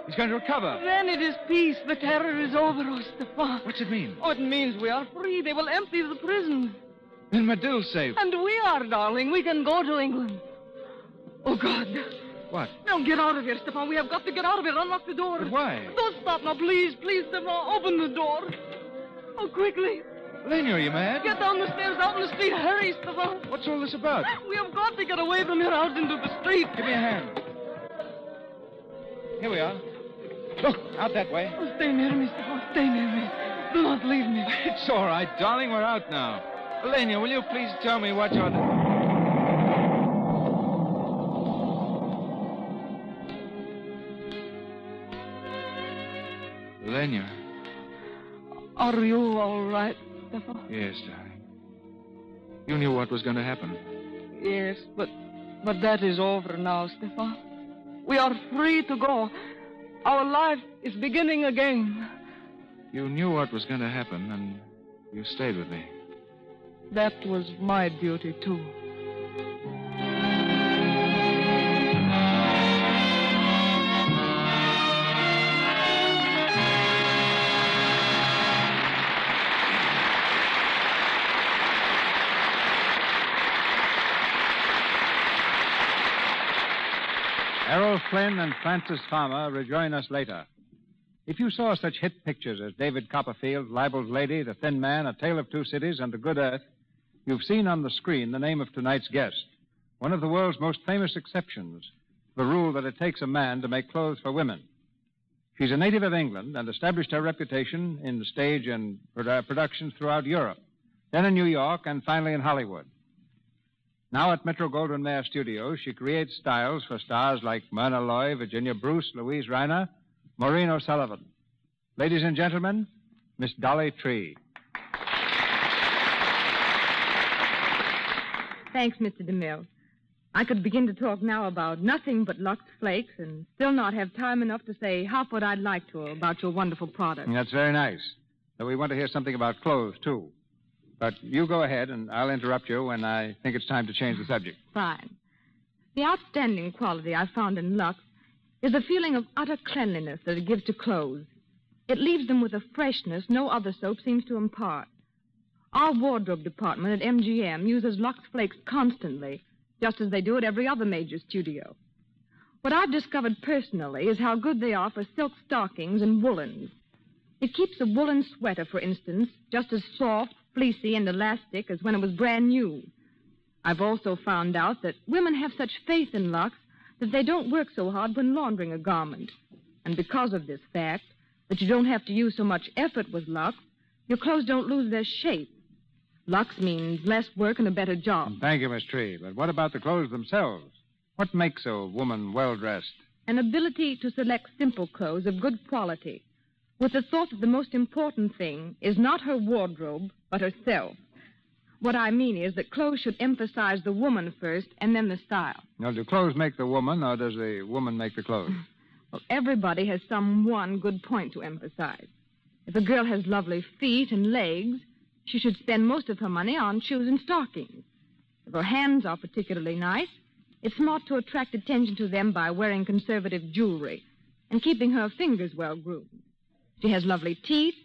He's going to recover. Then it is peace. The terror is over, Stefan. What's it mean? Oh, it means we are free. They will empty the prison. Then Medill's safe. And we are, darling. We can go to England. Oh, God. What? Now get out of here, Stefan. We have got to get out of here. Unlock the door. But why? Don't stop now, please. Please, Stefan. Open the door. Oh, quickly. Lenny, are you mad? Get down the stairs, out in the street. Hurry, Stefan. What's all this about? We have got to get away from here out into the street. Give me a hand. Here we are. Look, out that way. Oh, stay near me, Stefan. Stay near me. Do not leave me. It's all right, darling. We're out now. Elena, will you please tell me what you're... Are you all right, Stefan? Yes, darling. You knew what was going to happen. Yes, but but that is over now, Stefan. We are free to go. Our life is beginning again. You knew what was going to happen, and you stayed with me. That was my duty, too. Errol Flynn and Frances Farmer rejoin us later. If you saw such hit pictures as David Copperfield, Libeled Lady, The Thin Man, A Tale of Two Cities, and The Good Earth, you've seen on the screen the name of tonight's guest, one of the world's most famous exceptions, the rule that it takes a man to make clothes for women. She's a native of England and established her reputation in stage and produ- productions throughout Europe, then in New York, and finally in Hollywood. Now at Metro Goldwyn Mayer Studios, she creates styles for stars like Myrna Loy, Virginia Bruce, Luise Rainer, Maureen O'Sullivan. Ladies and gentlemen, Miss Dolly Tree. Thanks, Mr. DeMille. I could begin to talk now about nothing but Lux Flakes and still not have time enough to say half what I'd like to about your wonderful product. That's very nice. Though we want to hear something about clothes, too. But you go ahead, and I'll interrupt you when I think it's time to change the subject. Fine. The outstanding quality I found in Lux is the feeling of utter cleanliness that it gives to clothes. It leaves them with a freshness no other soap seems to impart. Our wardrobe department at MGM uses Lux Flakes constantly, just as they do at every other major studio. What I've discovered personally is how good they are for silk stockings and woolens. It keeps a woolen sweater, for instance, just as soft, fleecy, and elastic as when it was brand new. I've also found out that women have such faith in Lux that they don't work so hard when laundering a garment. And because of this fact, that you don't have to use so much effort with Lux, your clothes don't lose their shape. Lux means less work and a better job. Thank you, Miss Tree. But what about the clothes themselves? What makes a woman well dressed? An ability to select simple clothes of good quality, with the thought that the most important thing is not her wardrobe, but herself. What I mean is that clothes should emphasize the woman first and then the style. Now, do clothes make the woman, or does the woman make the clothes? Well, everybody has some one good point to emphasize. If a girl has lovely feet and legs, she should spend most of her money on shoes and stockings. If her hands are particularly nice, it's smart to attract attention to them by wearing conservative jewelry and keeping her fingers well groomed. She has lovely teeth,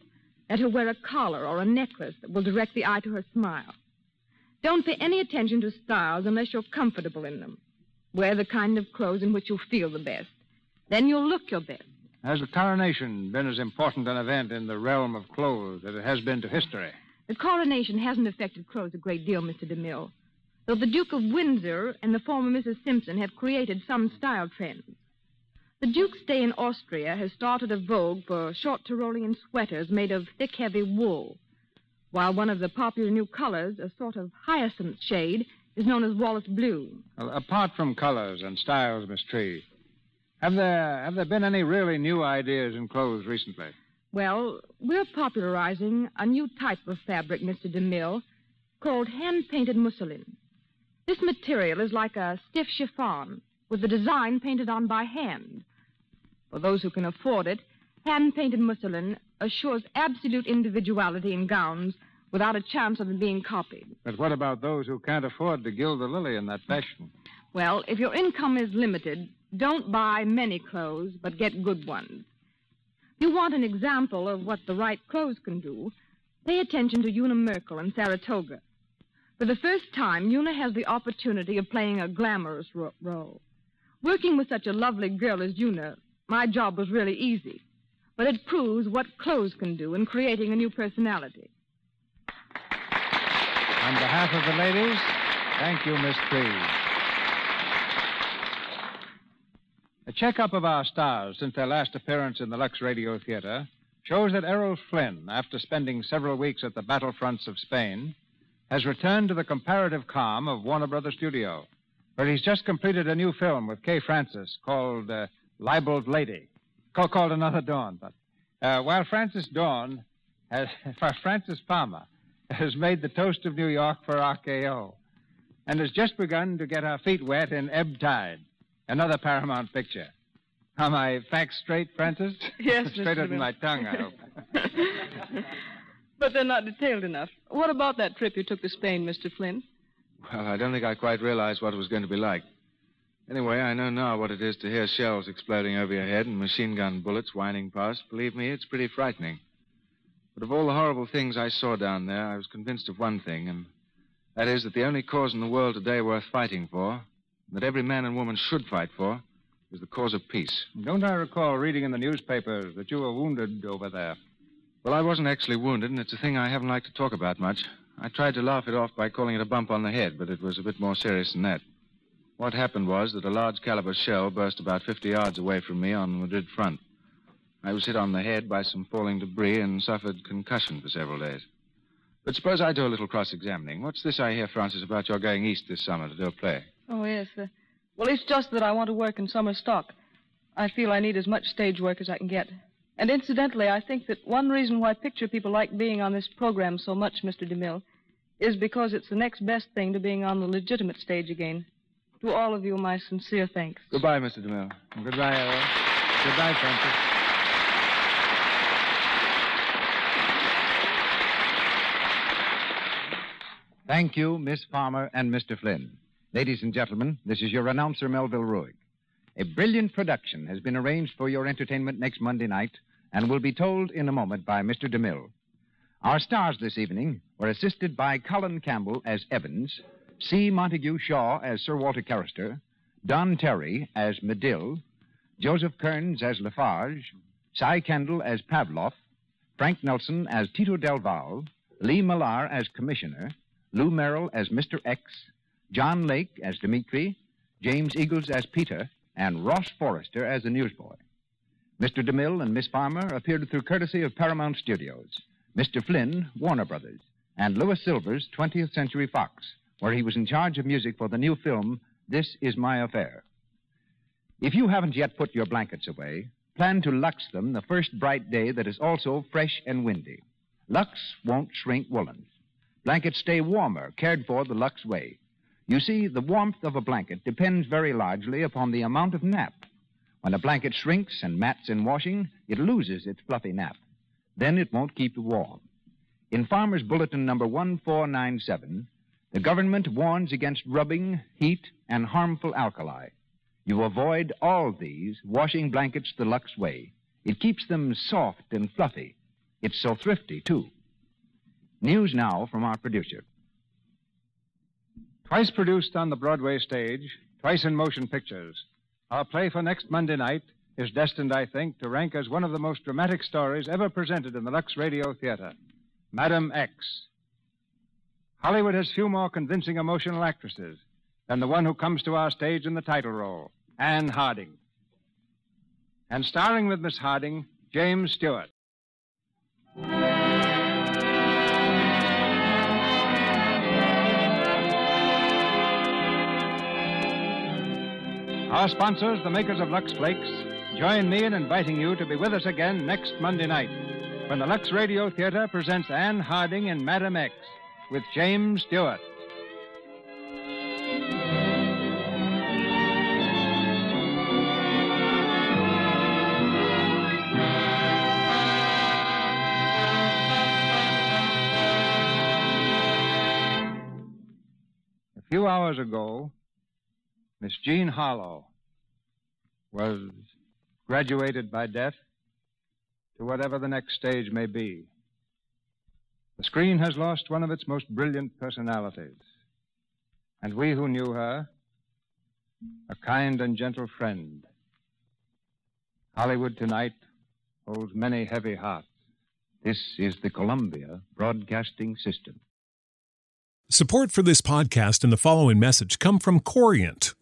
let her wear a collar or a necklace that will direct the eye to her smile. Don't pay any attention to styles unless you're comfortable in them. Wear the kind of clothes in which you'll feel the best. Then you'll look your best. Has the coronation been as important an event in the realm of clothes as it has been to history? The coronation hasn't affected clothes a great deal, Mr. DeMille, though the Duke of Windsor and the former Mrs. Simpson have created some style trends. The Duke's stay in Austria has started a vogue for short Tyrolean sweaters made of thick, heavy wool, while one of the popular new colors, a sort of hyacinth shade, is known as Wallis Blue. Well, apart from colors and styles, Miss Tree, have there have there been any really new ideas in clothes recently? Well, we're popularizing a new type of fabric, Mr. DeMille, called hand painted mousseline. This material is like a stiff chiffon with the design painted on by hand. For those who can afford it, hand painted mousseline assures absolute individuality in gowns without a chance of them being copied. But what about those who can't afford to gild the lily in that fashion? Well, if your income is limited, don't buy many clothes, but get good ones. If You want an example of what the right clothes can do? Pay attention to Una Merkel in Saratoga. For the first time, Una has the opportunity of playing a glamorous ro- role. Working with such a lovely girl as Una, my job was really easy. But it proves what clothes can do in creating a new personality. On behalf of the ladies, thank you, Miss Tree. A checkup of our stars since their last appearance in the Lux Radio Theater shows that Errol Flynn, after spending several weeks at the battlefronts of Spain, has returned to the comparative calm of Warner Brothers Studio, where he's just completed a new film with Kay Francis called uh, Libeled Lady, called, called Another Dawn. But uh, while Frances Dawn has, Frances Palmer has made the toast of New York for RKO and has just begun to get her feet wet in Ebb Tide, another Paramount picture. Are my facts straight, Frances? Yes. Straighter than my tongue, I hope. But they're not detailed enough. What about that trip you took to Spain, Mr. Flynn? Well, I don't think I quite realized what it was going to be like. Anyway, I know now what it is to hear shells exploding over your head and machine gun bullets whining past. Believe me, it's pretty frightening. But of all the horrible things I saw down there, I was convinced of one thing, and that is that the only cause in the world today worth fighting for, and that every man and woman should fight for, is the cause of peace. Don't I recall reading in the newspapers that you were wounded over there? Well, I wasn't actually wounded, and it's a thing I haven't liked to talk about much. I tried to laugh it off by calling it a bump on the head, but it was a bit more serious than that. What happened was that a large caliber shell burst about 50 yards away from me on the Madrid front. I was hit on the head by some falling debris and suffered concussion for several days. But suppose I do a little cross examining. What's this I hear, Frances, about your going east this summer to do a play? Oh, yes. Uh, well, it's just that I want to work in summer stock. I feel I need as much stage work as I can get. And incidentally, I think that one reason why picture people like being on this program so much, Mr. DeMille, is because it's the next best thing to being on the legitimate stage again. To all of you, my sincere thanks. Goodbye, Mr. DeMille. Goodbye, Errol. Goodbye, Frances. Thank you, Miss Farmer and Mr. Flynn. Ladies and gentlemen, this is your announcer, Melville Ruick. A brilliant production has been arranged for your entertainment next Monday night and will be told in a moment by Mr. DeMille. Our stars this evening were assisted by Colin Campbell as Evans, C. Montague Shaw as Sir Walter Carrister, Don Terry as Medill, Joseph Kearns as Lafarge, Cy Kendall as Pavlov, Frank Nelson as Tito Del Val, Lee Millar as Commissioner, Lou Merrill as Mr. X, John Lake as Dimitri, James Eagles as Peter, and Ross Forrester as the newsboy. Mr. DeMille and Miss Farmer appeared through courtesy of Paramount Studios, Mr. Flynn, Warner Brothers, and Louis Silvers, 20th Century Fox, where he was in charge of music for the new film, This Is My Affair. If you haven't yet put your blankets away, plan to Lux them the first bright day that is also fresh and windy. Lux won't shrink woolens. Blankets stay warmer, cared for the Lux way. You see, the warmth of a blanket depends very largely upon the amount of nap. When a blanket shrinks and mats in washing, it loses its fluffy nap. Then it won't keep you warm. In Farmer's Bulletin number 1497, the government warns against rubbing, heat, and harmful alkali. You avoid all these washing blankets the Lux way. It keeps them soft and fluffy. It's so thrifty, too. News now from our producer. Twice produced on the Broadway stage, twice in motion pictures, our play for next Monday night is destined, I think, to rank as one of the most dramatic stories ever presented in the Lux Radio Theater Madam X. Hollywood has few more convincing emotional actresses than the one who comes to our stage in the title role, Ann Harding. And starring with Miss Harding, James Stewart. Our sponsors, the makers of Lux Flakes, join me in inviting you to be with us again next Monday night when the Lux Radio Theater presents Ann Harding in Madame X with James Stewart. A few hours ago, Miss Jean Harlow was graduated by death to whatever the next stage may be. The screen has lost one of its most brilliant personalities. And we who knew her, a kind and gentle friend. Hollywood tonight holds many heavy hearts. This is the Columbia Broadcasting System. Support for this podcast and the following message come from Corient.